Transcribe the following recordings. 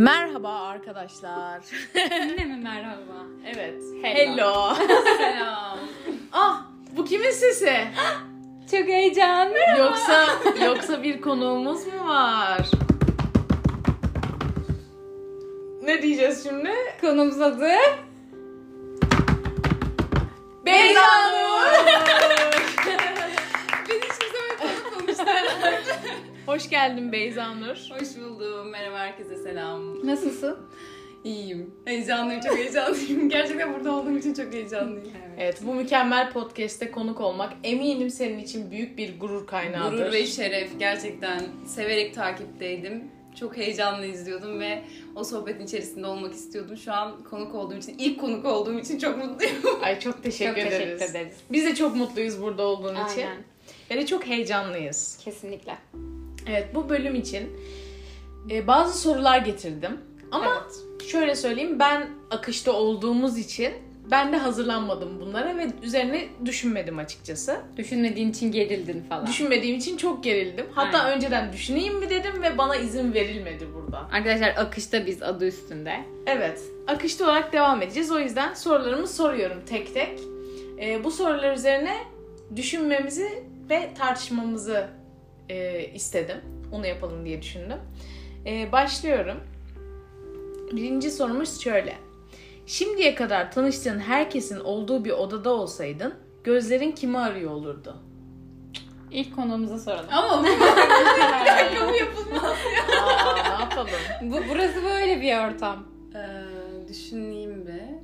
Merhaba arkadaşlar. Yine mi merhaba? evet. Hello. Selam. ah, bu kimin sesi? Çok heyecanlı. Yoksa yoksa bir konuğumuz mu var? Ne diyeceğiz şimdi? Konumuz adı Beyza Hoş geldin Beyza Nur. Hoş buldum. Merhaba herkese selam. Nasılsın? İyiyim. Heyecanlıyım, çok heyecanlıyım. Gerçekten burada olduğum için çok heyecanlıyım. Evet, bu mükemmel podcast'te konuk olmak eminim senin için büyük bir gurur kaynağıdır. Gurur ve şeref. Gerçekten severek takipteydim. Çok heyecanlı izliyordum ve o sohbetin içerisinde olmak istiyordum. Şu an konuk olduğum için, ilk konuk olduğum için çok mutluyum. Ay çok teşekkür, Çok ederiz. teşekkür ederiz. Biz de çok mutluyuz burada olduğun için. Aynen. Ve de çok heyecanlıyız. Kesinlikle. Evet, bu bölüm için e, bazı sorular getirdim. Ama Evet. şöyle söyleyeyim, ben akışta olduğumuz için ben de hazırlanmadım bunlara ve üzerine düşünmedim açıkçası. Düşünmediğin için gerildin falan. Düşünmediğim için çok gerildim. Hatta Aynen. önceden düşüneyim mi dedim ve bana izin verilmedi burada. Arkadaşlar akışta biz adı üstünde. Evet, akışta olarak devam edeceğiz. O yüzden sorularımı soruyorum tek tek. Ee, bu sorular üzerine düşünmemizi ve tartışmamızı e, istedim. Onu yapalım diye düşündüm. Ee, başlıyorum. Birinci sorumuz şöyle. Şimdiye kadar tanıştığın herkesin olduğu bir odada olsaydın, gözlerin kimi arıyor olurdu? İlk konuğumuza soralım. Ama bu dakika bu yapılmaz. Aa, ne yapalım? Bu burası böyle bir ortam. Ee, düşüneyim be.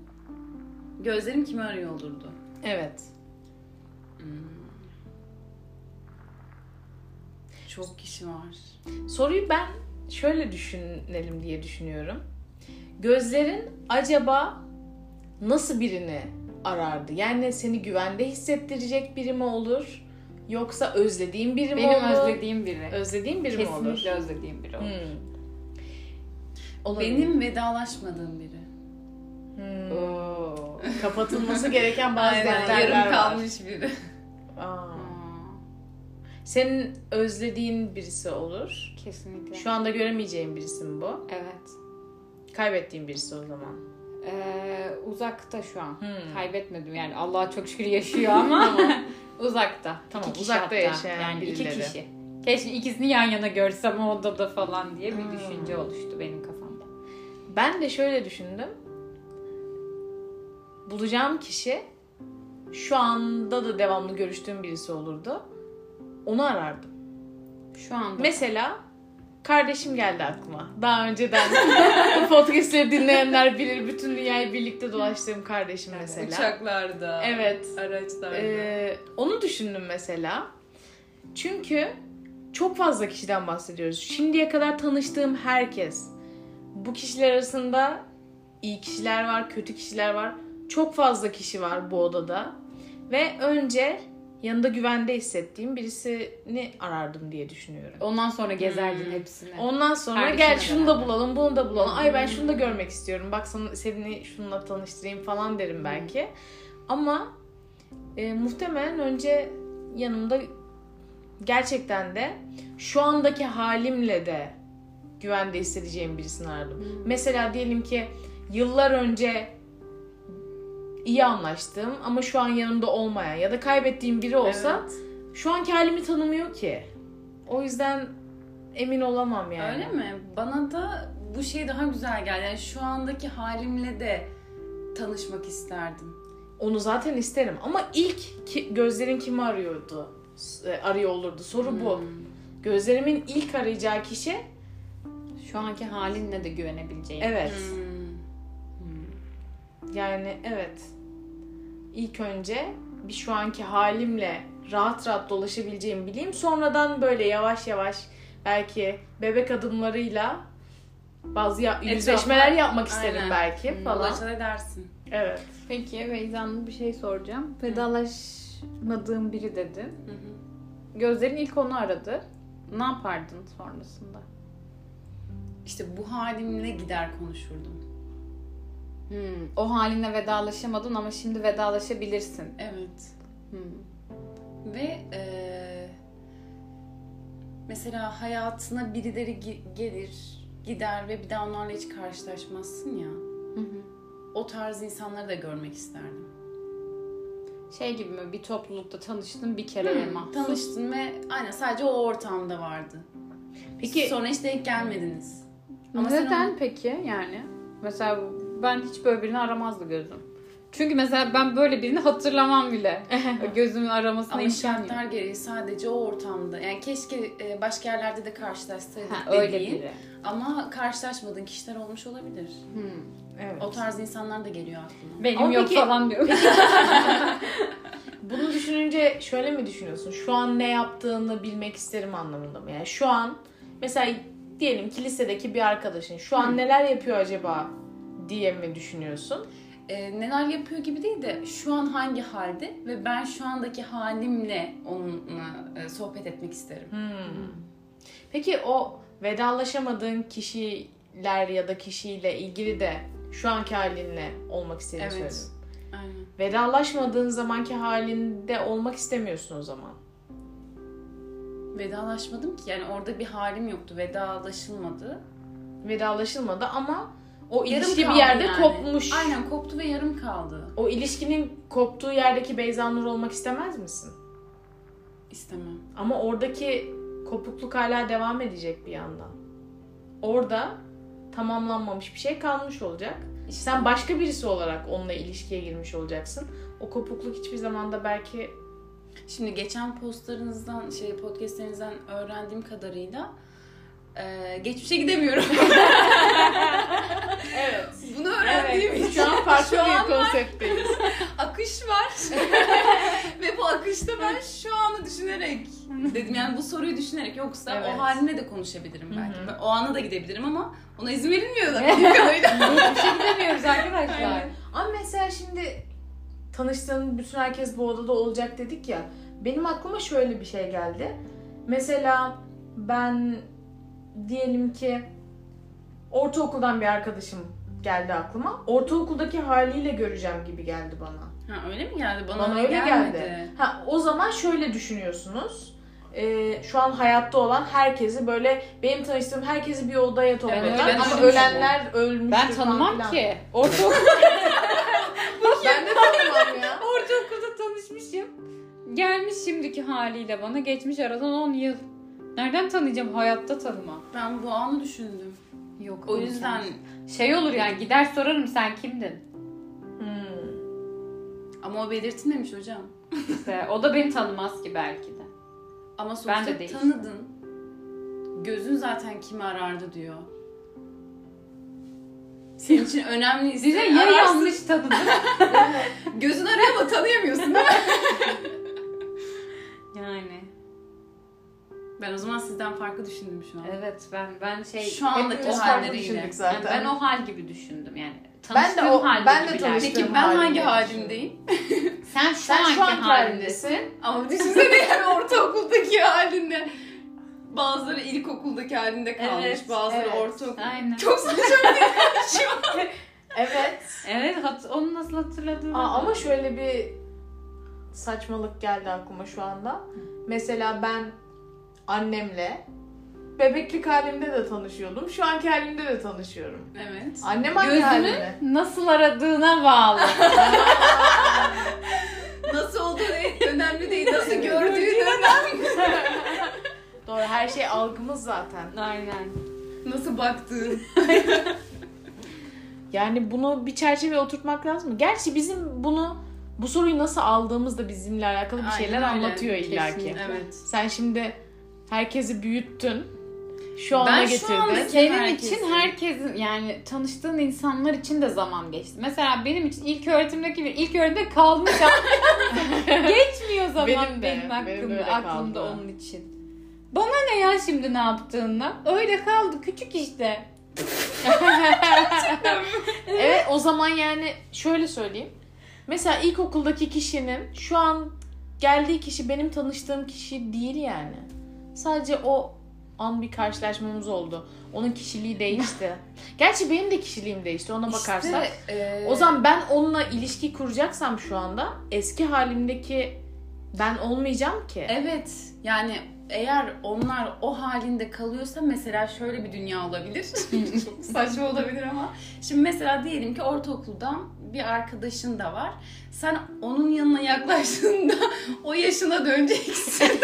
Gözlerim kimi arıyor olurdu? Evet. Çok kişi var. Soruyu ben şöyle düşünelim diye düşünüyorum. Gözlerin acaba nasıl birini arardı? Yani seni güvende hissettirecek biri mi olur? Yoksa özlediğin biri mi Benim olur? özlediğim biri. Özlediğin biri mi olur? Kesinlikle özlediğim biri olur. Hmm. Olabilir. Benim vedalaşmadığım biri. Hmm. Oo. Kapatılması gereken bazı defterler yarım var. kalmış biri. Aa. Senin özlediğin birisi olur. Kesinlikle. Şu anda göremeyeceğin birisi mi bu? Evet. Kaybettiğin birisi o zaman. Ee, uzakta şu an. Hmm. Kaybetmedim yani Allah'a çok şükür yaşıyor ama uzakta. Tamam, İki uzakta yaşayan yani iki birileri. kişi. Keşke ikisini yan yana görsem o odada falan diye bir Hmm. düşünce oluştu benim kafamda. Ben de şöyle düşündüm. Bulacağım kişi şu anda da devamlı görüştüğüm birisi olurdu. Onu arardım. Şu anda. Mesela kardeşim geldi aklıma. Daha önceden podcastleri dinleyenler bilir. Bütün dünyayı birlikte dolaştığım kardeşim mesela. Uçaklarda. Evet. Araçlarda. Ee, onu düşündüm mesela. Çünkü çok fazla kişiden bahsediyoruz. Şimdiye kadar tanıştığım herkes. Bu kişiler arasında iyi kişiler var, kötü kişiler var. Çok fazla kişi var bu odada. Ve önce yanında güvende hissettiğim birisini arardım diye düşünüyorum. Ondan sonra gezerdin Hmm. hepsini. Ondan sonra Kardeşimle gel şunu da bulalım, bunu da bulalım. Ay ben şunu da görmek istiyorum. Bak sana, seni şununla tanıştırayım falan derim belki. Ama e, muhtemelen önce yanımda gerçekten de şu andaki halimle de güvende hissedeceğim birisini aradım. Mesela diyelim ki yıllar önce iyi anlaştığım ama şu an yanımda olmayan ya da kaybettiğim biri olsa Evet. şu anki halimi tanımıyor ki. O yüzden emin olamam yani. Öyle mi? Bana da bu şey daha güzel geldi. Yani şu andaki halimle de tanışmak isterdim. Onu zaten isterim ama ilk ki, gözlerin kimi arıyordu? E, Arıyor olurdu. Soru bu. Hmm. Gözlerimin ilk arayacağı kişi Şu anki halinle de güvenebileceğin. evet. Hmm. Yani evet. İlk önce bir şu anki halimle rahat rahat dolaşabileceğimi bileyim. Sonradan böyle yavaş yavaş belki bebek adımlarıyla bazı ya- yüzleşmeler yapmak isterim Aynen. belki Hmm, falan. Dolaş edersin. Evet. Peki Beyza'nın bir şey soracağım. Vedalaşmadığım biri dedin. Hı hı. Gözlerin ilk onu aradı. Ne yapardın sonrasında? İşte bu halimle gider konuşurdum. Hmm, o haline vedalaşamadın ama şimdi vedalaşabilirsin. Evet. Hmm. Ve eee, mesela hayatına birileri ge- gelir gider ve bir daha onlarla hiç karşılaşmazsın ya. O tarz insanları da görmek isterdim. Şey gibi mi? Bir toplulukta tanıştın bir kere mahsus. Tanıştın ve aynen sadece o ortamda vardı. Peki Sonra hiç denk gelmediniz. Ama Neden onu- peki yani? Mesela ben hiç böyle birini aramazdı gözüm. Çünkü mesela ben böyle birini hatırlamam bile. Gözümün aramasına Ama imkan yok. şartlar gereği sadece o ortamda. Yani keşke e, başka yerlerde de karşılaşsaydık Ha, dediğin. öyle biri. Ama karşılaşmadığın kişiler olmuş olabilir. Hmm. evet. O tarz insanlar da geliyor aklıma. Benim Ama yok peki- falan diyor. Bunu düşününce şöyle mi düşünüyorsun? Şu an ne yaptığını bilmek isterim anlamında mı? Yani şu an mesela diyelim ki lisedeki bir arkadaşın şu an neler yapıyor acaba diye mi düşünüyorsun? E, neler yapıyor gibi değil de şu an hangi halde ve ben şu andaki halimle onunla e, sohbet etmek isterim. Hmm. Peki o vedalaşamadığın kişiler ya da kişiyle ilgili de şu anki halinle olmak istediğini Evet. söyledin. Aynen. Vedalaşmadığın zamanki halinde olmak istemiyorsun o zaman. Vedalaşmadım ki yani orada bir halim yoktu. Vedalaşılmadı. Vedalaşılmadı ama o Yarım ilişki bir yerde yani. kopmuş. Aynen koptu ve yarım kaldı. O ilişkinin koptuğu yerdeki Beyza Nur olmak istemez misin? İstemem. Ama oradaki kopukluk hala devam edecek bir yandan. Orada tamamlanmamış bir şey kalmış olacak. İşte Sen başka birisi olarak onunla ilişkiye girmiş olacaksın. O kopukluk hiçbir zaman da belki Şimdi geçen postlarınızdan, şey podcastlerinizden öğrendiğim kadarıyla e, geçmişe gidemiyorum. Evet. Bunu öğrendiğim için Şu an farklı Şu bir konseptteyiz. akış var. Ve bu akışta ben şu anı düşünerek dedim yani bu soruyu düşünerek yoksa Evet. o haline de konuşabilirim belki. Hı hı. Ben o ana da gidebilirim ama ona izin verilmiyor da. bildiğim kadarıyla. Bir şey demiyoruz arkadaşlar. Aynen. Ama mesela şimdi tanıştığın bütün herkes bu odada olacak dedik ya. Benim aklıma şöyle bir şey geldi. Mesela ben diyelim ki ortaokuldan bir arkadaşım geldi aklıma. Ortaokuldaki haliyle göreceğim gibi geldi bana. ha, öyle mi geldi? Bana, Bana, öyle geldi. Ha, o zaman şöyle düşünüyorsunuz. Ee, şu an hayatta olan herkesi böyle benim tanıştığım herkesi bir odaya toplayacağım öyle ama ölenler ölmüş. Ben tanımam ki. Ortaokul, Ben de tanımam ya. ortaokulda tanışmışım. Gelmiş şimdiki haliyle bana. Geçmiş aradan 10 yıl. Nereden tanıyacağım? Hayatta tanımam. Ben bu anı düşündüm. Yok. O yüzden Şey olur yani gider sorarım sen kimdin? Hmm. ama o belirtilmemiş hocam. İşte o da beni tanımaz ki belki de. Ama Ben sonuçta de değil. tanıdın. Gözün zaten kimi arardı diyor. Senin için önemliyse Size ya ararsın. yanlış tanıdım. Gözün arıyor ama tanıyamıyorsun değil mi? yani. Ben o zaman sizden farklı düşündüm şu an. Evet ben ben şey Şu andaki halleriyle. düşündük yani zaten. ben o hal gibi düşündüm yani. Ben de o- halde ben de. Peki ben hangi halimdeyim? Sen şu Sen anki şu anki halindesin. Ama düşünsene yani ortaokuldaki halinde. Bazıları ilkokuldaki halinde kalmış, Evet, bazıları evet. ortaokul. Aynen. Çok saçma şu an? Evet. Evet hat- onu nasıl hatırladığını. Aa, ama şöyle bir saçmalık geldi aklıma şu anda. Mesela ben annemle bebeklik halimde de tanışıyordum. Şu anki halimde de tanışıyorum. Evet. Annem hangi Gözünü halimde? nasıl aradığına bağlı. Nasıl olduğu önemli değil. Nasıl gördüğü önemli. Doğru her şey algımız zaten. Aynen. Nasıl baktığın. Yani bunu bir çerçeveye oturtmak lazım mı? Gerçi bizim bunu bu soruyu nasıl aldığımız da bizimle alakalı bir Aynen şeyler öyle. anlatıyor illaki. Kesinlikle. Evet. Sen şimdi herkesi büyüttün. Şu ana Ben şu getirdin. anda- Senin Herkesin. için herkesin yani tanıştığın insanlar için de zaman geçti. Mesela benim için ilk öğretimdeki bir ilk öğretimde kalmış Geçmiyor zaman Benim benim, de, aklımda, benim de öyle aklımda kaldı. onun için. Bana ne ya şimdi ne yaptığından? Öyle kaldı küçük işte. Evet o zaman yani şöyle söyleyeyim. Mesela ilkokuldaki kişinin şu an geldiği kişi benim tanıştığım kişi değil yani. Sadece o an bir karşılaşmamız oldu. Onun kişiliği değişti. Gerçi benim de kişiliğim değişti ona bakarsak. İşte, e, O zaman ben onunla ilişki kuracaksam şu anda eski halimdeki ben olmayacağım ki. Evet. Yani eğer onlar o halinde kalıyorsa mesela şöyle bir dünya olabilir. Çok saçma olabilir ama. Şimdi mesela diyelim ki ortaokuldan bir arkadaşın da var. Sen onun yanına yaklaştığında o yaşına döneceksin.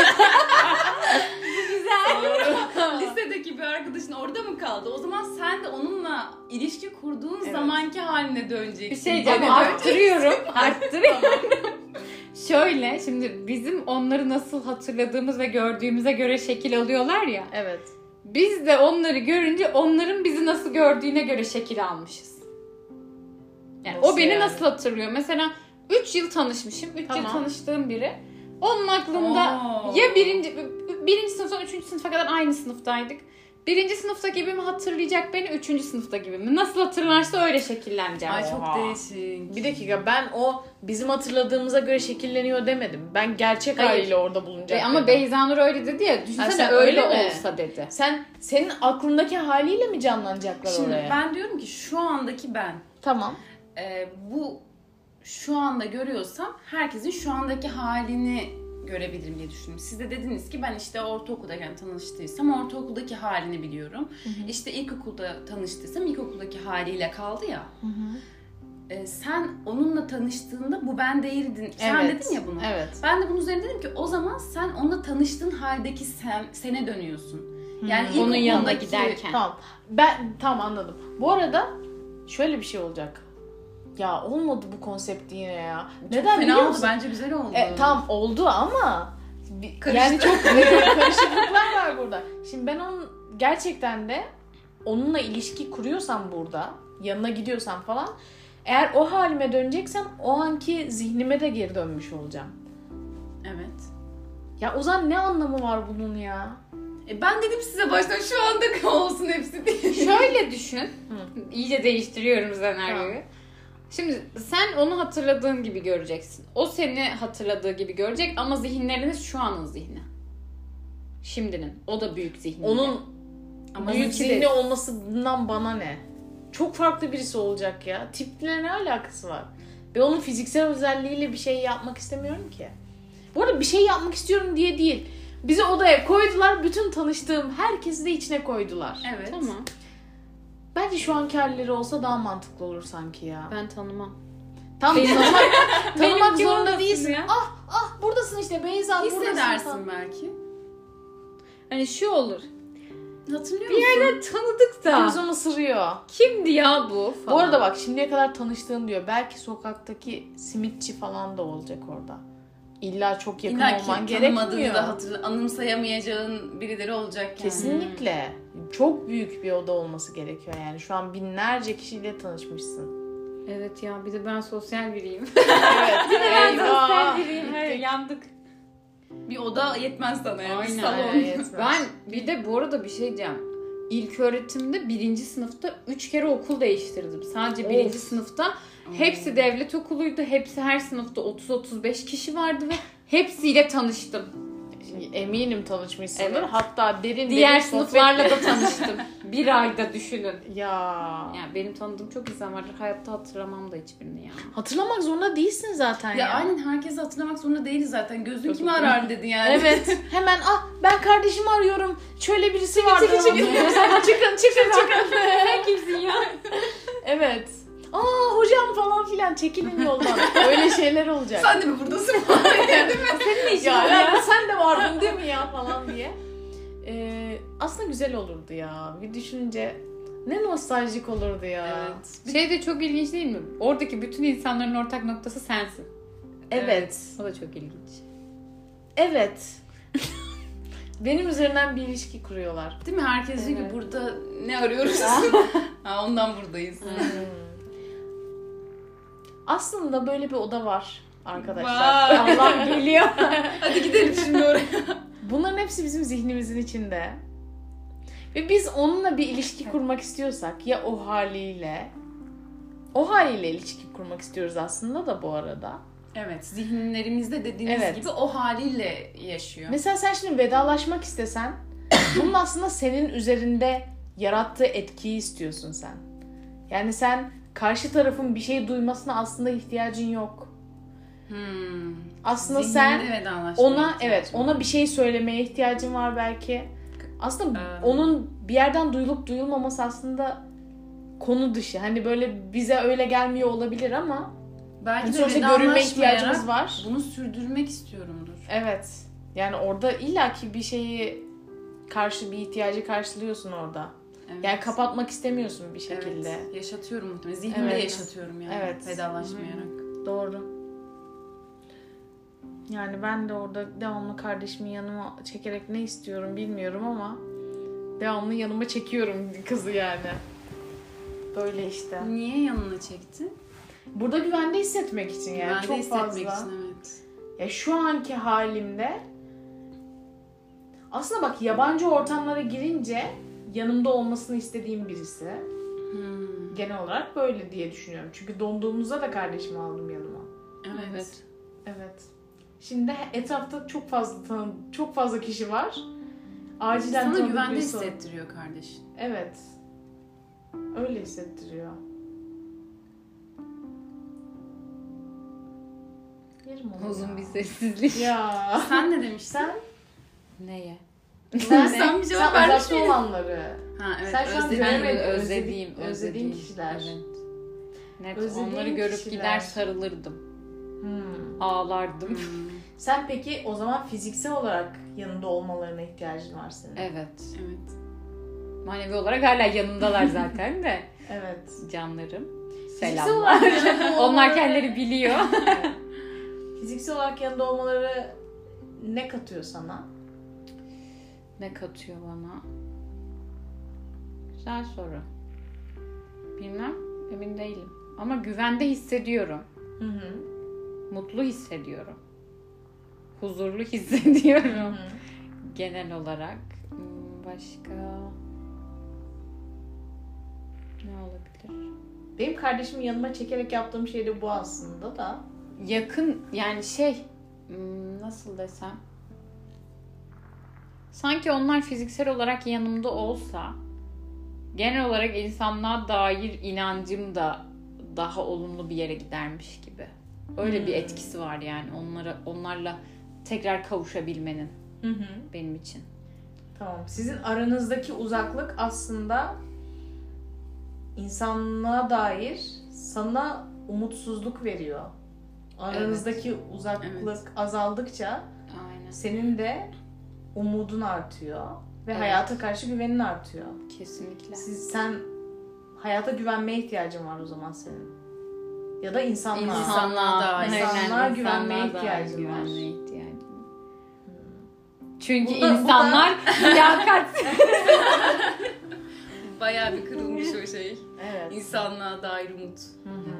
Güzel. Lisedeki bir arkadaşın orada mı kaldı? O zaman sen de onunla ilişki kurduğun Evet. zamanki haline Bir döneceksin. şey diyeceğim. Geri Arttırıyorum. Arttırıyorum. Şöyle şimdi bizim onları nasıl hatırladığımız ve gördüğümüze göre şekil alıyorlar ya. Evet. Biz de onları görünce onların bizi nasıl gördüğüne göre şekil almışız. Yani Nasıl o beni yani? nasıl hatırlıyor? Mesela 3 yıl tanışmışım. 3 yıl Tamam. tanıştığım biri. Onun aklında Oo. ya birinci, birinci sınıftan üçüncü sınıfa kadar aynı sınıftaydık. Birinci sınıfta gibi mi hatırlayacak beni, üçüncü sınıfta gibi mi? Nasıl hatırlarsa öyle şekilleneceğim. Ay çok Oha. değişik. Bir dakika ben o bizim hatırladığımıza göre şekilleniyor demedim. Ben gerçek Hayır. haliyle orada bulunacak. E, ama. Beyza Nur öyle dedi ya. Düşünsene Ha, sen öyle, öyle mi? olsa dedi. Sen senin aklındaki haliyle mi canlanacaklar Şimdi oraya? ben diyorum ki şu andaki ben Tamam. E, bu şu anda görüyorsam herkesin şu andaki halini görebilirim diye düşündüm. Siz de dediniz ki ben işte ortaokuldayken tanıştıysam ortaokuldaki halini biliyorum. İşte ilkokulda tanıştıysam ilkokuldaki haliyle kaldı ya. E, sen onunla tanıştığında bu ben değildin. Sen Evet. dedin ya bunu. Evet. Ben de bunun üzerine dedim ki o zaman sen onunla tanıştığın haldeki sen, sene dönüyorsun. Yani Hmm. Onun yanına giderken. Tamam. Ben tamam anladım. Bu arada şöyle bir şey olacak. Ya olmadı bu konsept yine ya. Neden Fena biliyor oldu musun? bence güzel oldu. E, tam oldu ama Karıştı. yani çok karışıklıklar var burada. Şimdi ben onun gerçekten de onunla ilişki kuruyorsam burada, yanına gidiyorsam falan eğer o halime döneceksem o anki zihnime de geri dönmüş olacağım. Evet. Ya o zaman ne anlamı var bunun ya? E ben dedim size baştan şu anda olsun hepsi diye. Şöyle düşün. İyice değiştiriyorum senaryoyu. Tamam. Şimdi sen onu hatırladığın gibi göreceksin. O seni hatırladığı gibi görecek ama zihinleriniz şu anın zihni. Şimdinin. O da büyük zihni. Onun Ama büyük zihni de- olmasından bana ne? Çok farklı birisi olacak ya. Tiple ne alakası var? Ve onun fiziksel özelliğiyle bir şey yapmak istemiyorum ki. Bu arada bir şey yapmak istiyorum diye değil. Bizi odaya koydular. Bütün tanıştığım herkesi de içine koydular. Evet. Tamam. Bence şu anki halleri olsa daha mantıklı olur sanki ya. Ben tanımam. Tam Benim- tanımak, tanımak Benimki zorunda olmasın değilsin. ya. Ah ah buradasın işte Beyza buradasın. falan. Hissedersin belki. Hani şu olur. Hatırlıyor Bir musun? yerden tanıdık da. Gözüm ısırıyor. Kimdi ya bu? Bu arada bak şimdiye kadar tanıştığın diyor. Belki sokaktaki simitçi falan da olacak orada. İlla çok yakın İlla ki olman tanımadığını gerekmiyor. da hatırla, anımsayamayacağın birileri olacak yani. Kesinlikle. Çok büyük bir oda olması gerekiyor yani. Şu an binlerce kişiyle tanışmışsın. Evet ya bir de ben sosyal biriyim. Evet. ben Eyvah. sosyal biriyim. Gittik. yandık. Bir oda yetmez sana yani. Aynen, Salon. aynen, yetmez. Ben bir de bu arada bir şey diyeceğim. İlk öğretimde birinci sınıfta üç kere okul değiştirdim. Sadece birinci Of. sınıfta. Hepsi devlet okuluydu. Hepsi her sınıfta 30-35 kişi vardı ve hepsiyle tanıştım. Eminim tanışmışsındır. Evet. Hatta derin Diğer derin sınıflarla da tanıştım. Bir ayda düşünün. Ya. Yani benim tanıdığım çok insan var. Hayatta hatırlamam da hiçbirini ya. Hatırlamak zorunda değilsin zaten ya. Ya aynen herkesi hatırlamak zorunda değiliz zaten. Gözün Çok kimi arar dedi yani. Evet. Hemen ah ben kardeşimi arıyorum. Şöyle birisi var. çıkın, çıkın, çıkın. çıkın, çıkın, çıkın. Sen kimsin ya? Evet. Aa hocam falan filan çekilin yoldan. Öyle şeyler olacak. Sen de mi buradasın falan değil mi? Senin ne işin ya, var ya sen de vardın değil mi ya falan diye. Ee, aslında güzel olurdu ya. Bir düşününce ne nostaljik olurdu ya. Evet. Şey de çok ilginç değil mi? Oradaki bütün insanların ortak noktası sensin. Evet. O da çok ilginç. Evet. Benim üzerinden bir ilişki kuruyorlar. Değil mi? Herkes diyor ki Evet. burada ne arıyoruz? ha, ondan buradayız. Hmm. Aslında böyle bir oda var arkadaşlar. Vay. Allah geliyor. Hadi gidelim şimdi oraya. Bunların hepsi bizim zihnimizin içinde. Ve biz onunla bir ilişki kurmak istiyorsak ya o haliyle o haliyle ilişki kurmak istiyoruz aslında da bu arada. Evet, zihinlerimizde dediğiniz Evet. gibi o haliyle yaşıyor. Mesela sen şimdi vedalaşmak istesen bunun aslında senin üzerinde yarattığı etkiyi istiyorsun sen. Yani sen karşı tarafın bir şey duymasına aslında ihtiyacın yok. Hmm. Aslında Zihninde sen ona evet var. ona bir şey söylemeye ihtiyacın var belki. Aslında Ee. onun bir yerden duyulup duyulmaması aslında konu dışı. Hani böyle bize öyle gelmiyor olabilir ama Belki hani de sonuçta görünme ihtiyacımız var. Bunu sürdürmek istiyorumdur. Evet. Yani orada illaki bir şeyi karşı bir ihtiyacı karşılıyorsun orada. Evet. Yani kapatmak istemiyorsun bir şekilde. Evet, yaşatıyorum muhtemelen. Zihnimde Evet. yaşatıyorum yani. Evet. Vedalaşmayarak. Doğru. Yani ben de orada devamlı kardeşimi yanıma çekerek ne istiyorum bilmiyorum ama devamlı yanıma çekiyorum kızı yani. Böyle işte. Niye yanına çekti? Burada güvende hissetmek için yani Güvende çok hissetmek fazla. için evet. Ya şu anki halimde aslında bak yabancı ortamlara girince yanımda olmasını istediğim birisi. Hmm. Genel olarak böyle diye düşünüyorum. Çünkü donduğumuzda da kardeşimi aldım yanıma. Evet. Evet. Evet. Şimdi etrafta çok fazla tanı çok fazla kişi var. Acilen Sana güvende birisi- hissettiriyor kardeşin. Evet. Öyle hissettiriyor. Yerim onu Uzun ya. bir sessizlik. Ya. Sen ne demiştin? Sen Neye? Sen, Sen bir cevap sen vermiş uzakta miydin? olanları. Ha evet. Sen şu an göremedin. Özlediğim, özlediğim kişiler. Evet. Net Özlediğin onları görüp kişiler. gider sarılırdım. Hmm. Ağlardım. Hmm. Sen peki o zaman fiziksel olarak yanında olmalarına ihtiyacın var senin. Evet. Evet. Manevi olarak hala yanımdalar zaten de. Evet. Canlarım. Selamlar. Onlar kendileri biliyor. Fiziksel olarak yanında olmaları ne katıyor sana? Ne katıyor bana? Güzel soru. Bilmem. Emin değilim. Ama güvende hissediyorum. Hı hı. Mutlu hissediyorum. Huzurlu hissediyorum. Hı hı. Genel olarak. Hmm, Başka ne olabilir? Benim kardeşimi yanıma çekerek yaptığım şey de bu aslında da. Yakın yani şey hmm, nasıl desem sanki onlar fiziksel olarak yanımda olsa genel olarak insanlığa dair inancım da daha olumlu bir yere gidermiş gibi. Öyle bir Hmm. etkisi var yani onlara onlarla tekrar kavuşabilmenin Hı hı. benim için. Tamam. Sizin aranızdaki uzaklık aslında insanlığa dair sana umutsuzluk veriyor. Aranızdaki uzaklık Evet. azaldıkça Aynen. senin de umudun artıyor ve Evet. hayata karşı güvenin artıyor. Kesinlikle. Siz, sen hayata güvenmeye ihtiyacın var o zaman senin. Ya da insanlığa. İnsan- İnsanlığa, da- aynen, insanlığa güvenmeye insanlığa da ihtiyacın var. güvenmeye ihtiyacım var. Çünkü Bu da- bu da- insanlar liyakat Bayağı bir kırılmış o şey. Evet. İnsanlığa dair umut. Hı hı.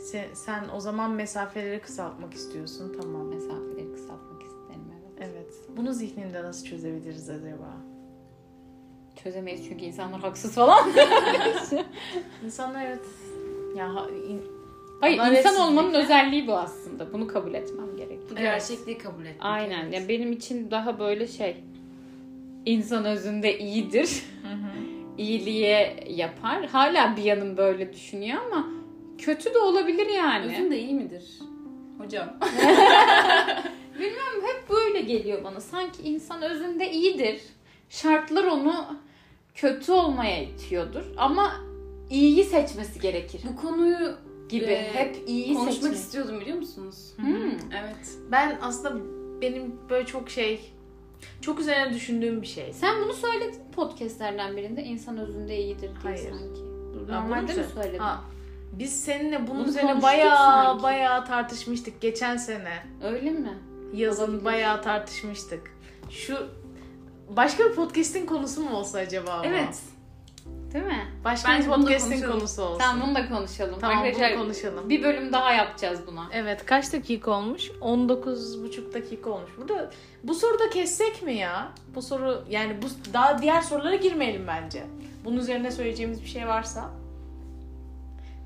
Sen, sen o zaman mesafeleri kısaltmak istiyorsun. Tamam. mesafeleri isterim evet. Bunu zihninde nasıl çözebiliriz acaba? Çözemeyiz çünkü insanlar haksız falan. İnsanlar evet. Ya ha- in- Hayır insan Adaletsizlik. olmanın özelliği bu aslında. Bunu kabul etmem gerek. Bu Evet. gerçekliği kabul etmek. Aynen. Ya benim için daha böyle şey insan özünde iyidir. iyiliğe yapar. Hala bir yanım böyle düşünüyor ama kötü de olabilir yani. Özün de iyi midir? Hocam. Hep böyle geliyor bana. Sanki insan özünde iyidir. Şartlar onu kötü olmaya itiyordur. Ama iyiyi seçmesi gerekir Bu konuyu gibi. Ee, Hep iyiyi konuşmak seçmek. istiyordum biliyor musunuz? Hmm. Evet. Ben aslında benim böyle çok şey çok üzerine düşündüğüm bir şey. Sen bunu söyledin podcastlerden birinde. insan özünde iyidir diye Hayır. sanki. Normalde mi söyledin? Ha, biz seninle bunun Bunu üzerine sanki. bayağı tartışmıştık geçen sene. Öyle mi? Yazın bayağı tartışmıştık. Şu başka bir podcast'in konusu mu olsa acaba ama? Evet. Değil mi? Başka Bence bir bunu podcast'in konusu olsun. Tamam bunu da konuşalım. Tamam, bunu Arkadaşlar konuşalım. bir bölüm daha yapacağız buna. Evet kaç dakika olmuş? 19,5 dakika olmuş. Burada bu soruda kessek mi ya? Bu soru yani bu daha diğer sorulara girmeyelim bence. Bunun üzerine söyleyeceğimiz bir şey varsa.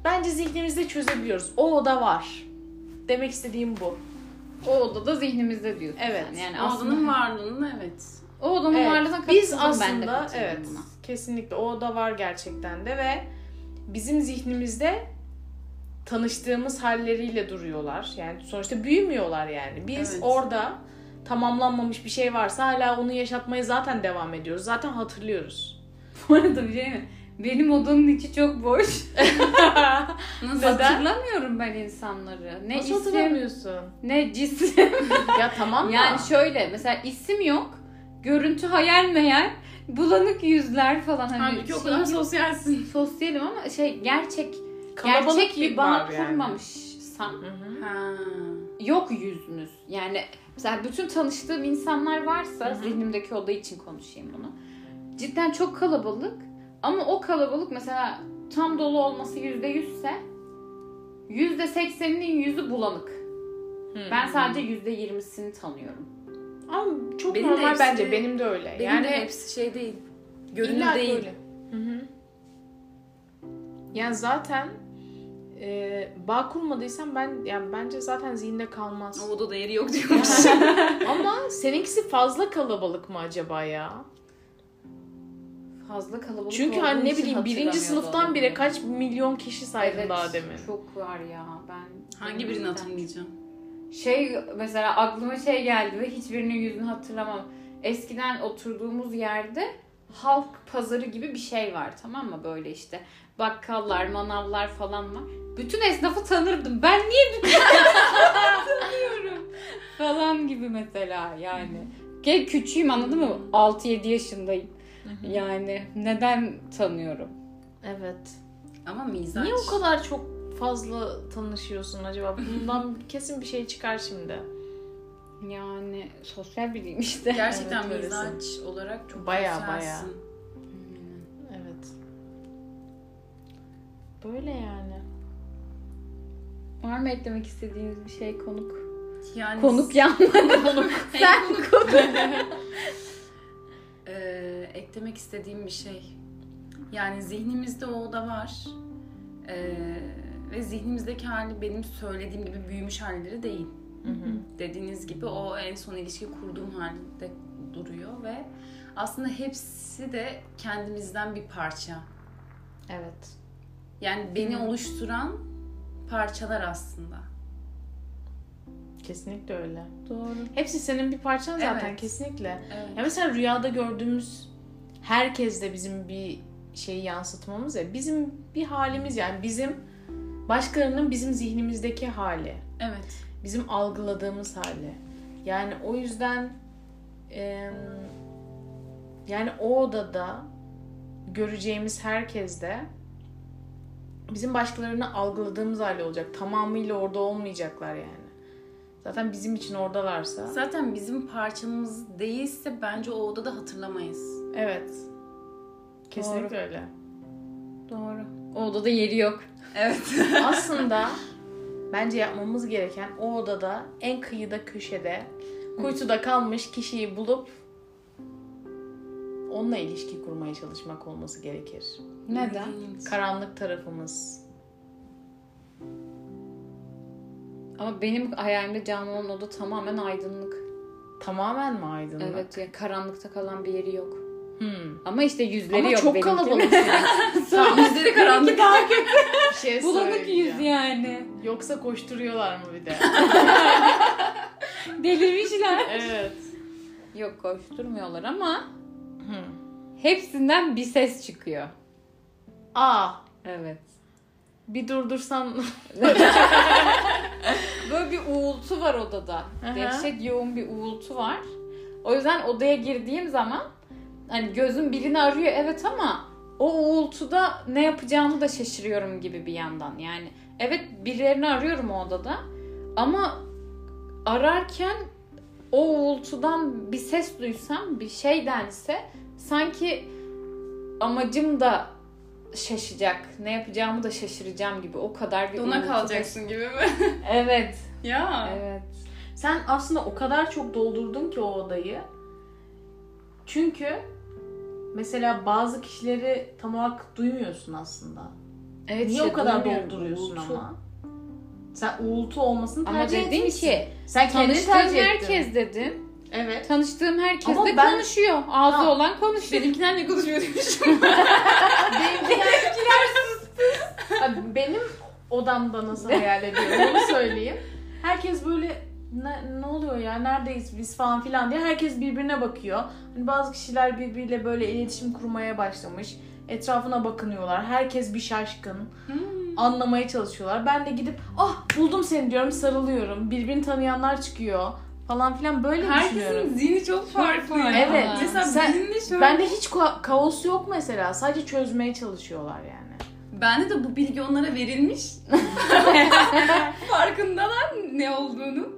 Bence zihnimizde çözebiliyoruz. O oda var. Demek istediğim bu. O odada zihnimizde diyorsun Evet. sen. Yani Aslında aslında varlığını evet. o odanın Evet, varlığına Biz ben de aslında evet buna. kesinlikle o oda var gerçekten de ve bizim zihnimizde tanıştığımız halleriyle duruyorlar. Yani sonuçta büyümüyorlar yani. Biz Evet. orada tamamlanmamış bir şey varsa hala onu yaşatmaya zaten devam ediyoruz. Zaten hatırlıyoruz. Bu arada bir şey mi? Benim odanın içi çok boş. Nasıl? Neden? Hatırlamıyorum ben insanları. Ne Nasıl isim, hatırlamıyorsun? ne cisim. ya tamam da. yani şöyle mesela isim yok. Görüntü hayal meyal. Bulanık yüzler falan. Hani Halbuki o şey- kadar sosyalsin. Sosyalim ama şey gerçek Kalabalık gerçek bir bağ var yani. kurmamışsam Hı hı. Ha. yok yüzünüz. Yani mesela bütün tanıştığım insanlar varsa Hı hı. zihnimdeki oda için konuşayım bunu. Cidden çok kalabalık ama o kalabalık mesela tam dolu olması yüzde yüzse yüzde sekseninin yüzü bulanık. Hı. Ben sadece yüzde yirmisini tanıyorum. Ama çok Benim de normal hepsi- bence. Benim de öyle. Benim yani de hepsi şey değil. Görünür illa değil. öyle. Hı hı. Yani zaten e, bağ kurmadıysan ben yani bence zaten zihinde kalmaz. O odada yeri yok diyormuş. Ama seninkisi fazla kalabalık mı acaba ya? Fazla kalabalık Çünkü hani ne bileyim birinci sınıftan bire kaç milyon kişi saydın Evet, daha demin. Çok var ya ben. Hangi birini hatırlayacağım? Şey mesela aklıma şey geldi ve hiçbirinin yüzünü hatırlamam. Eskiden oturduğumuz yerde halk pazarı gibi bir şey var tamam mı böyle işte. Bakkallar, manavlar falan var. Bütün esnafı tanırdım. Ben niye bütün esnafı tanıyorum? falan gibi mesela yani. Gel küçüğüm anladın mı? 6-7 yaşındayım. Yani neden tanıyorum? Evet. Ama mizaç. Niye o kadar çok fazla tanışıyorsun acaba? Bundan kesin bir şey çıkar şimdi. Yani sosyal biriyim işte. Gerçekten Evet, öylesin. mizaç olarak çok Baya, baya. Evet. Böyle yani. Var mı eklemek istediğiniz bir şey konuk? Yani Konuk yanmadı. Sen konuk. Ee, eklemek istediğim bir şey. Yani zihnimizde o oda var. Ee, ve zihnimizdeki hali benim söylediğim gibi büyümüş halleri değil. Hı hı. Dediğiniz gibi o en son ilişki kurduğum halde duruyor ve aslında hepsi de kendimizden bir parça. Evet. Yani beni Hı. oluşturan parçalar aslında. Kesinlikle öyle. Doğru. Hepsi senin bir parçan zaten Evet. kesinlikle. Evet. Ya mesela rüyada gördüğümüz herkes de bizim bir şeyi yansıtmamız ya. Bizim bir halimiz yani bizim başkalarının bizim zihnimizdeki hali. Evet. Bizim algıladığımız hali. Yani o yüzden yani o odada göreceğimiz herkes de bizim başkalarını algıladığımız hali olacak. Tamamıyla orada olmayacaklar yani. Zaten bizim için oradalarsa. Zaten bizim parçamız değilse bence o odada hatırlamayız. Evet. Kesinlikle öyle. Doğru. O odada yeri yok. Evet. Aslında bence yapmamız gereken o odada en kıyıda köşede kuytuda kalmış kişiyi bulup onunla ilişki kurmaya çalışmak olması gerekir. Neden? Karanlık tarafımız. Ama benim hayalimde canlanan oda tamamen aydınlık. Tamamen mi aydınlık? Evet yani karanlıkta kalan bir yeri yok. Hmm. Ama işte yüzleri Ama yok çok benimki. kalabalık. Tamam yüzleri karanlık. bir şey Bulanık yüz yani. Yoksa koşturuyorlar mı bir de? Delirmişler. evet. Yok koşturmuyorlar ama Hmm. hepsinden bir ses çıkıyor. Aa, Evet. bir durdursan Böyle bir uğultu var odada. Dehşet yoğun bir uğultu var. O yüzden odaya girdiğim zaman hani gözüm birini arıyor evet ama o uğultuda ne yapacağımı da şaşırıyorum gibi bir yandan. Yani evet birilerini arıyorum o odada ama ararken o uğultudan bir ses duysam bir şey dense sanki amacım da şaşacak. Ne yapacağımı da şaşıracağım gibi. O kadar bir Dona kalacaksın gibi mi? Evet. ya. Evet. Sen aslında o kadar çok doldurdun ki o odayı. Çünkü mesela bazı kişileri tam olarak duymuyorsun aslında. Evet Niye işte o kadar dolduruyorsun uğultu. ama? Sen uğultu olmasını Ama tercih dedim etmişsin. ki Sen kendini tanıştığım tercih ettin. herkes dedim. Evet. Tanıştığım herkes Ama de ben- konuşuyor. Ağzı Tamam. olan konuşuyor. Benimkiler ne konuşuyor demişim. Benimkiler... Abi benim odamda nasıl hayal ediyorum onu söyleyeyim. Herkes böyle ne, ne oluyor ya neredeyiz biz falan filan diye herkes birbirine bakıyor. Hani bazı kişiler birbiriyle böyle iletişim kurmaya başlamış. Etrafına bakınıyorlar. Herkes bir şaşkın. Hmm. Anlamaya çalışıyorlar. Ben de gidip ah buldum seni diyorum sarılıyorum. Birbirini tanıyanlar çıkıyor falan filan böyle düşünüyorum. Herkesin zihni çok farklı. ya. Evet. Mesela Sen- benim de şöyle. Bende hiç ka- kaos yok mesela. Sadece çözmeye çalışıyorlar yani. Bende de bu bilgi onlara verilmiş. Farkındalar ne olduğunu.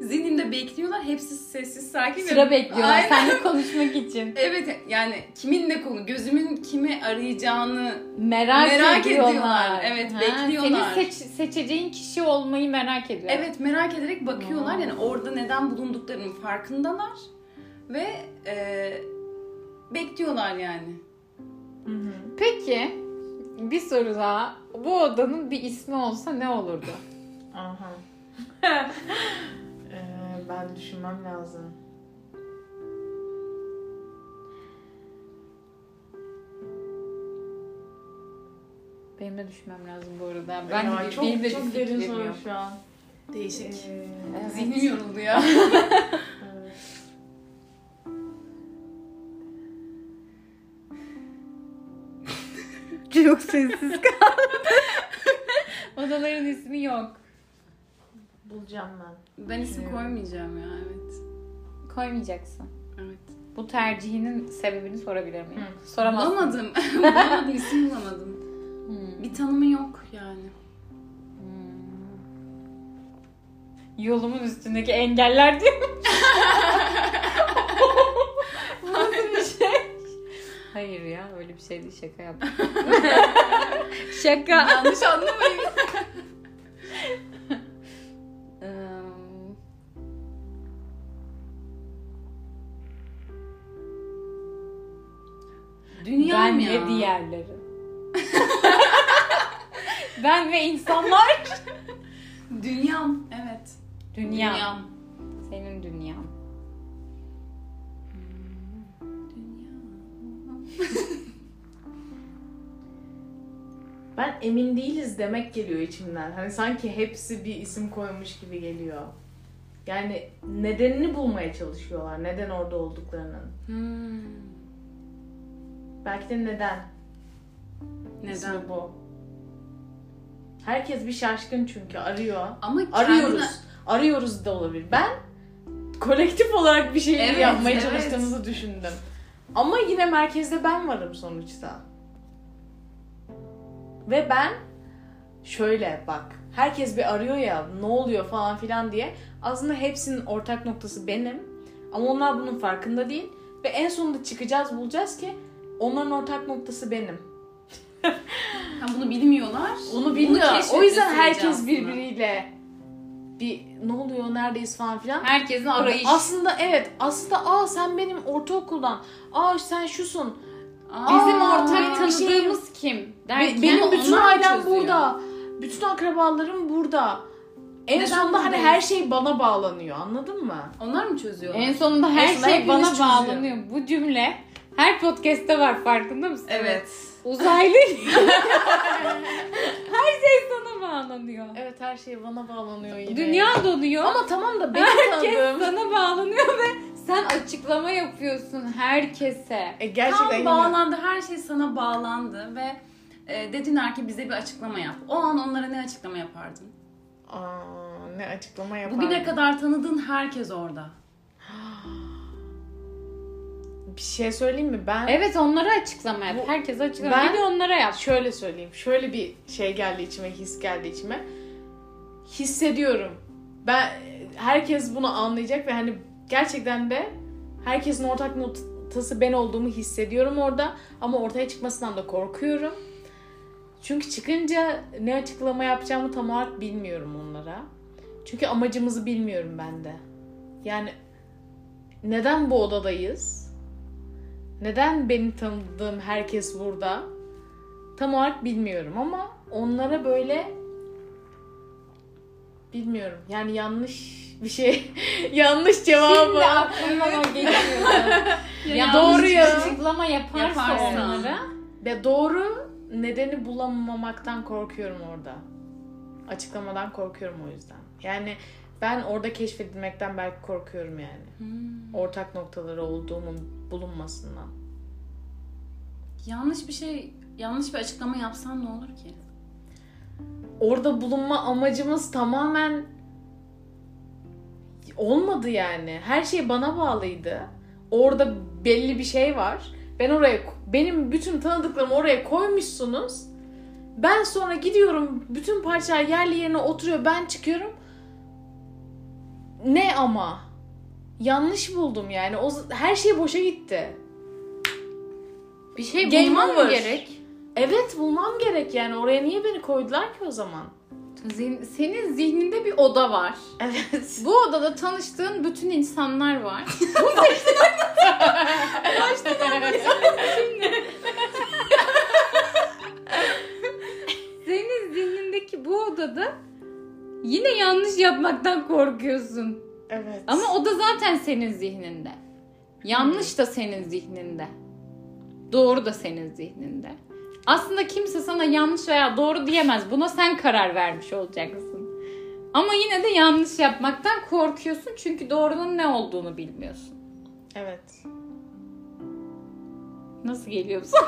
Zihnimde bekliyorlar. Hepsi sessiz sakin. ve- Sıra bekliyorlar Aynen. seninle konuşmak için. Evet yani kiminle konu, gözümün kimi arayacağını Merak, Merak ediyorlar. ediyorlar. Evet, bekliyorlar. Senin seç- seçeceğin kişi olmayı merak ediyorlar. evet merak ederek bakıyorlar. Hmm. Yani orada neden bulunduklarının farkındalar ve e, bekliyorlar yani. Peki bir soru daha. Bu odanın bir ismi olsa ne olurdu? Aha. Ben düşünmem lazım. Benim de düşünmem lazım bu arada. Ben Ya, de çok, benim de çok derin soru şu an. Değişik. Ee, Evet. Zihnim yoruldu ya. evet. Çok sessiz kaldı. Odaların ismi yok. Bulacağım ben. ben isim koymayacağım ya evet. Koymayacaksın. Evet. Bu tercihinin sebebini sorabilir miyim? Hı. Soramazsın. Bulamadım. bulamadım. isim bulamadım. Hmm. Bir tanımı yok yani. Hmm. Yolumun üstündeki engeller diyor. Bu Nasıl bir şey? Hayır ya öyle bir şey değil şaka yaptım. şaka. Yanlış anlamayın. Ben ya? ve diğerleri. ben ve insanlar. Dünyam. Evet. Dünya. Dünyam. Senin dünyan. Ben emin değiliz demek geliyor içimden. Hani sanki hepsi bir isim koymuş gibi geliyor. Yani nedenini bulmaya çalışıyorlar. Neden orada olduklarının. Hmm. Belki de neden. Neden? İsmi bu. Herkes bir şaşkın çünkü arıyor. Ama kendine- Arıyoruz. Arıyoruz da olabilir. Ben kolektif olarak bir şey Evet, yapmaya evet. çalıştığımızı düşündüm. Ama yine merkezde ben varım sonuçta. Ve ben şöyle bak. Herkes bir arıyor ya ne oluyor falan filan diye. Aslında hepsinin ortak noktası benim. Ama onlar bunun farkında değil. Ve en sonunda çıkacağız bulacağız ki onların ortak noktası benim. Ha, bunu bilmiyorlar. Onu bilmiyor. O yüzden herkes aslında. birbiriyle bir ne oluyor neredeyiz falan filan. Herkesin arayış. Aslında evet aslında aa sen benim ortaokuldan. Aa sen şusun. Aa, Bizim ortak tanıdığımız kim? Derken benim bütün ailem çözüyor? burada. Bütün akrabalarım burada. En Neden sonunda hani her şey bana bağlanıyor. Anladın mı? Onlar mı çözüyorlar? en sonunda her sonunda şey bana çözüyor. bağlanıyor. Bu cümle her podcast'te var farkında mısın? Evet. Uzaylı. her şey sana bağlanıyor. Evet her şey bana bağlanıyor yine. Dünya donuyor. Ama tamam da benim herkes tanıdığım. sana bağlanıyor ve sen açıklama yapıyorsun herkese. E, gerçekten Tam yine- bağlandı. Her şey sana bağlandı ve e, dediler ki bize bir açıklama yap. O an onlara ne açıklama yapardın? Aa, ne açıklama yapardım. Bugüne kadar tanıdığın herkes orada. Bir şey söyleyeyim mi? Ben Evet onlara açıklama yap. Herkese açıklama. Ben- Bir de onlara yap. şöyle söyleyeyim. Şöyle bir şey geldi içime, his geldi içime. Hissediyorum. Ben herkes bunu anlayacak ve hani gerçekten de herkesin ortak noktası ben olduğumu hissediyorum orada ama ortaya çıkmasından da korkuyorum. Çünkü çıkınca ne açıklama yapacağımı tam olarak bilmiyorum onlara. Çünkü amacımızı bilmiyorum ben de. Yani neden bu odadayız? Neden benim tanıdığım herkes burada? Tam olarak bilmiyorum ama onlara böyle bilmiyorum. Yani yanlış bir şey yanlış cevabı. Şimdi aklımdan o geçiyor. Ya doğru ya. açıklama yaparsa, Yaparsa. onlara Ve doğru nedeni bulamamaktan korkuyorum orada. Açıklamadan korkuyorum o yüzden. Yani ben orada keşfedilmekten belki korkuyorum yani. Hmm. Ortak noktaları olduğumun bulunmasından. Yanlış bir şey, yanlış bir açıklama yapsan ne olur ki? Orada bulunma amacımız tamamen olmadı yani. Her şey bana bağlıydı. Orada belli bir şey var. Ben oraya benim bütün tanıdıklarımı oraya koymuşsunuz. Ben sonra gidiyorum bütün parçalar yerli yerine oturuyor. Ben çıkıyorum. Ne ama? Yanlış buldum yani. O her şey boşa gitti. Bir şey Game bulman mı over. gerek? Evet bulmam gerek yani. Oraya niye beni koydular ki o zaman? Zihin- senin zihninde bir oda var. Evet. Bu odada tanıştığın bütün insanlar var. Senin zihnindeki bu odada yine yanlış yapmaktan korkuyorsun. Evet. Ama o da zaten senin zihninde. Yanlış da senin zihninde. Doğru da senin zihninde. Aslında kimse sana yanlış veya doğru diyemez. Buna sen karar vermiş olacaksın. Ama yine de yanlış yapmaktan korkuyorsun çünkü doğrunun ne olduğunu bilmiyorsun. Evet. Nasıl geliyorsun?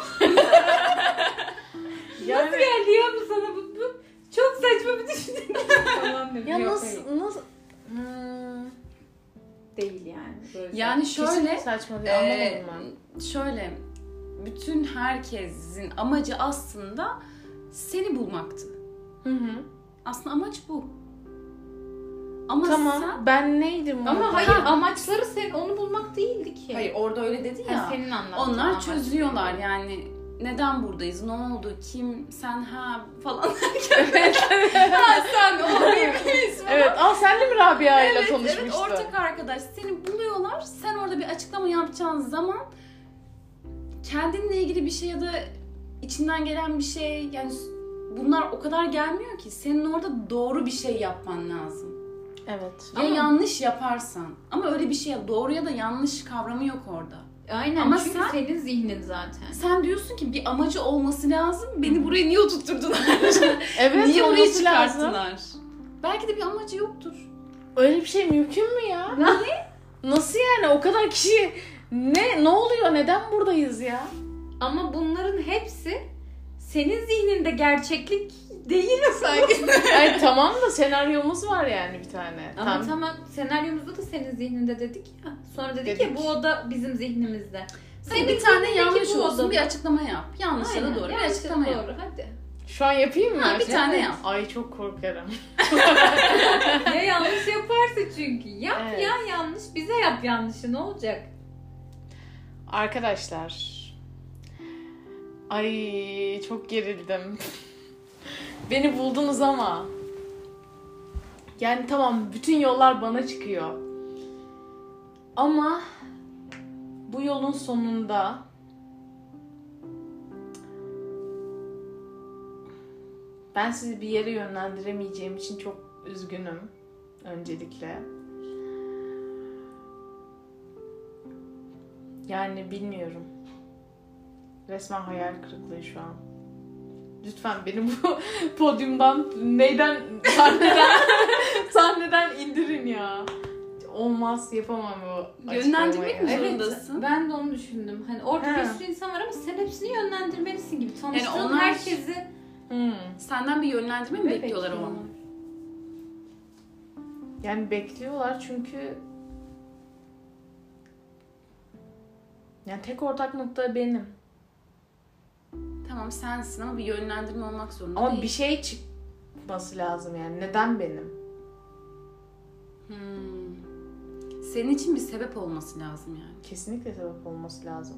Yani, Nasıl geldi ya bu sana bu, bu çok saçma bir düşünce dedi. ya Yok, nasıl nasıl Hmm, değil yani. Böyle Yani kesinlikle şöyle, saçma anlamadım ben. şöyle, bütün herkesin amacı aslında seni bulmaktı. Hı hı. Aslında amaç bu. Ama Tamam. sen... Ben neydim Ama orada? hayır Ha. amaçları sen onu bulmak değildi ki. Hayır orada öyle dedi Ha, ya. senin anlattığın Onlar çözüyorlar yani neden buradayız, ne oldu, kim, sen ha falan. ha sen o falan. Evet. Aa sen de mi Rabia ile Evet, tanışmıştın? evet ortak arkadaş seni buluyorlar. Sen orada bir açıklama yapacağın zaman kendinle ilgili bir şey ya da içinden gelen bir şey yani bunlar o kadar gelmiyor ki senin orada doğru bir şey yapman lazım. Evet. Ya Ama- yanlış yaparsan ama öyle bir şey. Doğru ya da yanlış kavramı yok orada. Aynen Ama çünkü sen- senin zihnin zaten. Sen diyorsun ki bir amacı olması lazım. Beni buraya niye oturtturdular? Evet. niye lazım. çıkarttılar? Belki de bir amacı yoktur. Öyle bir şey mümkün mü ya? Niye? Nasıl yani? O kadar kişi ne ne oluyor? Neden buradayız ya? Ama bunların hepsi senin zihninde gerçeklik değil sanki. Ay tamam da senaryomuz var yani bir tane. Ama Tam- tamam senaryomuzda da senin zihninde dedik ya. Sonra dedik, Dedik. ya bu oda bizim zihnimizde. Sen Senin bir tane zihnindeki yanlış bu olsun odada. bir açıklama yap. Yanlış ya da Aynen, doğru bir yanlış açıklama yap. Doğru hadi. Şu an yapayım mı? Ha, bir tane yap. Ay çok korkarım. ya yanlış yaparsa çünkü. Yap Evet. ya yanlış. Bize yap yanlışı ne olacak? Arkadaşlar. Ay çok gerildim. Beni buldunuz ama. Yani tamam bütün yollar bana çıkıyor. Ama bu yolun sonunda ben sizi bir yere yönlendiremeyeceğim için çok üzgünüm öncelikle. Yani bilmiyorum. Resmen hayal kırıklığı şu an. Lütfen beni bu podyumdan neyden sahneden sahneden indirin ya. Olmaz yapamam bu Yönlendirmek mi açıklamayı. zorundasın? Ben de onu düşündüm. Hani orada He. bir sürü insan var ama sen hepsini yönlendirmelisin gibi. Tanıştığın onlar- herkesi Hmm. Senden bir yönlendirme mi bekliyorlar an? Yani bekliyorlar çünkü yani tek ortak nokta benim. Tamam sensin ama bir yönlendirme olmak zorunda Ama değil. bir şey çıkması lazım yani. Neden benim? Hmm. Senin için bir sebep olması lazım yani. Kesinlikle sebep olması lazım.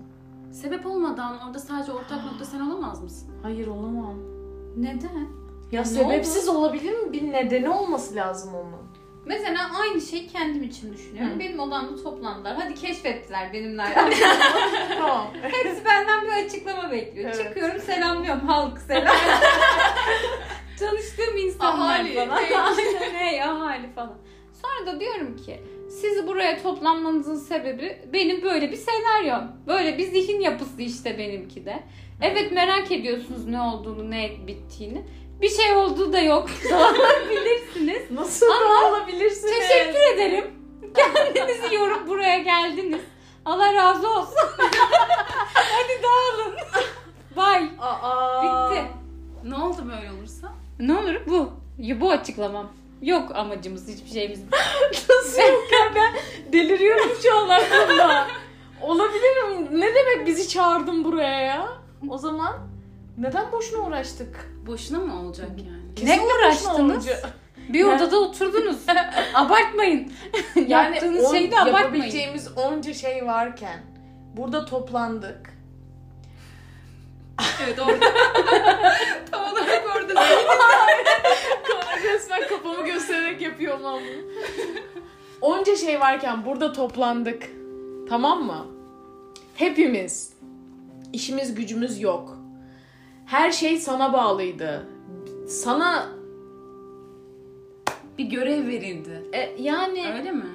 Sebep olmadan orada sadece ortak nokta sen olamaz mısın? Hayır olamam. neden? Ya Ne sebepsiz olabilir mi? Bir nedeni olması lazım onun. Mesela aynı şeyi kendim için düşünüyorum. Hı. Benim odamda toplandılar. Hadi keşfettiler benimle tamam. Hepsi benden bir açıklama bekliyor. Evet. Çıkıyorum selamlıyorum halk selam. Tanıştığım insanlar Ahali, falan. ahali falan. falan. Sonra da diyorum ki sizi buraya toplanmanızın sebebi benim böyle bir senaryom. Böyle bir zihin yapısı işte benimki de. Evet merak ediyorsunuz ne olduğunu, ne bittiğini. Bir şey olduğu da yok. Bilirsiniz. Nasıl da olabilirsiniz? Teşekkür ederim. Kendinizi yorup buraya geldiniz. Allah razı olsun. Hadi dağılın. Bye. Aa. Bitti. Ne oldu böyle olursa? Ne olur bu. Bu açıklamam. Yok amacımız hiçbir şeyimiz. Nasıl yok ya ben deliriyorum şu an aklımda. Olabilir mi? Ne demek bizi çağırdın buraya ya? O zaman neden boşuna uğraştık? Boşuna mı olacak yani? Kesinlikle boşuna uğraştınız? Bir odada oturdunuz. Abartmayın. Yani Yaptığınız on- şeyi de abartmayın. yapabileceğimiz onca şey varken burada toplandık. Evet orada. Tam olarak orada. Resmen kafamı göstererek yapıyorum ama. Onca şey varken burada toplandık. Tamam mı? Hepimiz. İşimiz gücümüz yok. Her şey sana bağlıydı. Sana Bir görev verildi. e, yani Öyle mi?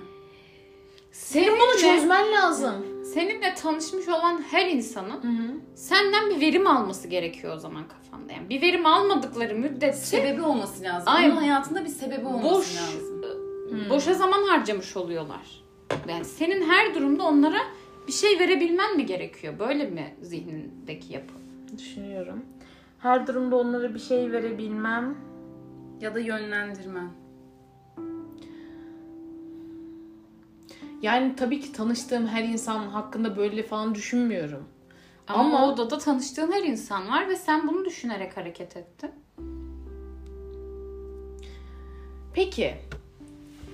senin bunu çözmen lazım. Seninle tanışmış olan her insanın Hı hı. senden bir verim alması gerekiyor o zaman kafanda. Yani bir verim almadıkları müddetçe Sebebi olması lazım. Aynen. Onun hayatında bir sebebi olması Boş. lazım. boşa zaman harcamış oluyorlar. Yani senin her durumda onlara bir şey verebilmen mi gerekiyor? Böyle mi zihnindeki yapı? Düşünüyorum. Her durumda onlara bir şey verebilmem. Ya da yönlendirmen. Yani tabii ki tanıştığım her insan hakkında böyle falan düşünmüyorum. Ama, Ama- o odada tanıştığın her insan var ve sen bunu düşünerek hareket ettin. Peki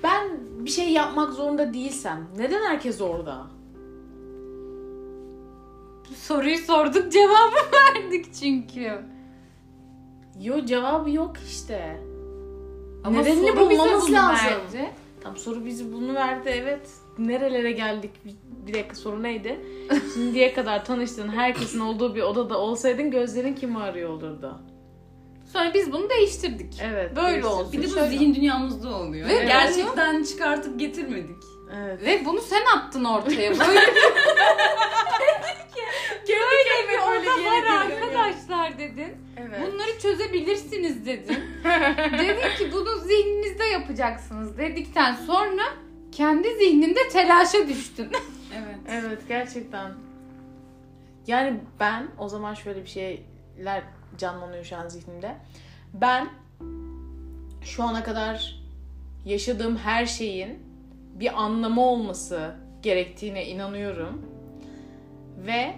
ben bir şey yapmak zorunda değilsem neden herkes orada? Soruyu sorduk cevabı verdik çünkü. Yo cevabı yok işte. Ama Nedenini bulmamız lazım. verdi. Tam soru bizi bunu verdi evet. Nerelere geldik? Bir, dakika soru neydi? Şimdiye kadar tanıştığın herkesin olduğu bir odada olsaydın gözlerin kimi arıyor olurdu? Sonra biz bunu değiştirdik. Evet. Böyle değiştirdik. olsun. Bir de bu Şöyle. zihin dünyamızda oluyor. Ve Ve gerçekten çıkartıp getirmedik. Evet. Ve bunu sen attın ortaya. Böyle böyle bir oda var arkadaşlar dedin. Evet. Bunları çözebilirsiniz dedin. dedin ki bunu zihninizde yapacaksınız dedikten sonra kendi zihninde telaşa düştün. Evet. Evet gerçekten. Yani ben o zaman şöyle bir şeyler canlanıyor şu an zihnimde. Ben şu ana kadar yaşadığım her şeyin bir anlamı olması gerektiğine inanıyorum. Ve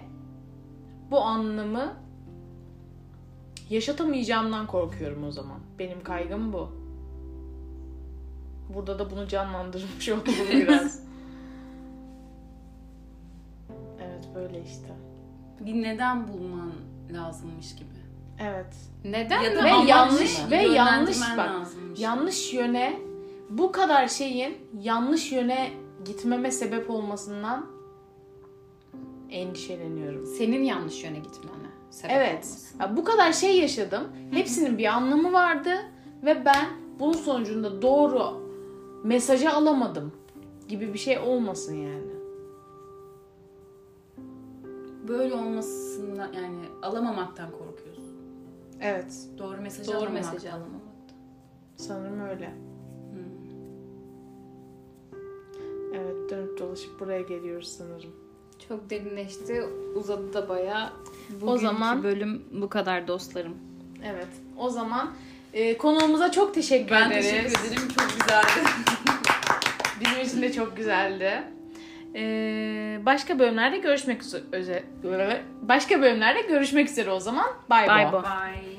bu anlamı yaşatamayacağımdan korkuyorum o zaman. Benim kaygım bu. Burada da bunu canlandırmış oldum biraz. Evet böyle işte. Bir neden bulman lazımmış gibi. Evet. Neden? Ya da Ve yanlış- mı? ve yanlış bak. lazımmış. Yanlış yöne bu kadar şeyin yanlış yöne gitmeme sebep olmasından endişeleniyorum. Senin yanlış yöne gitmene sebep Evet. olması. Ya bu kadar şey yaşadım. Hepsinin bir anlamı vardı ve ben bunun sonucunda doğru mesajı alamadım gibi bir şey olmasın yani. Böyle olmasından yani alamamaktan korkuyorsun. Evet. Doğru mesajı Doğru alamamaktan. mesajı alamamak. Sanırım öyle. Hmm. Evet dönüp dolaşıp buraya geliyoruz sanırım. Çok derinleşti. Uzadı da bayağı. O zaman- bölüm bu kadar dostlarım. Evet. O zaman e, konuğumuza çok teşekkür Ben ederiz. teşekkür ederim. Çok güzeldi. Bizim için de çok güzeldi. Ee, başka bölümlerde görüşmek üzere. Başka bölümlerde görüşmek üzere o zaman. Bay bay. Bye bye. Bye.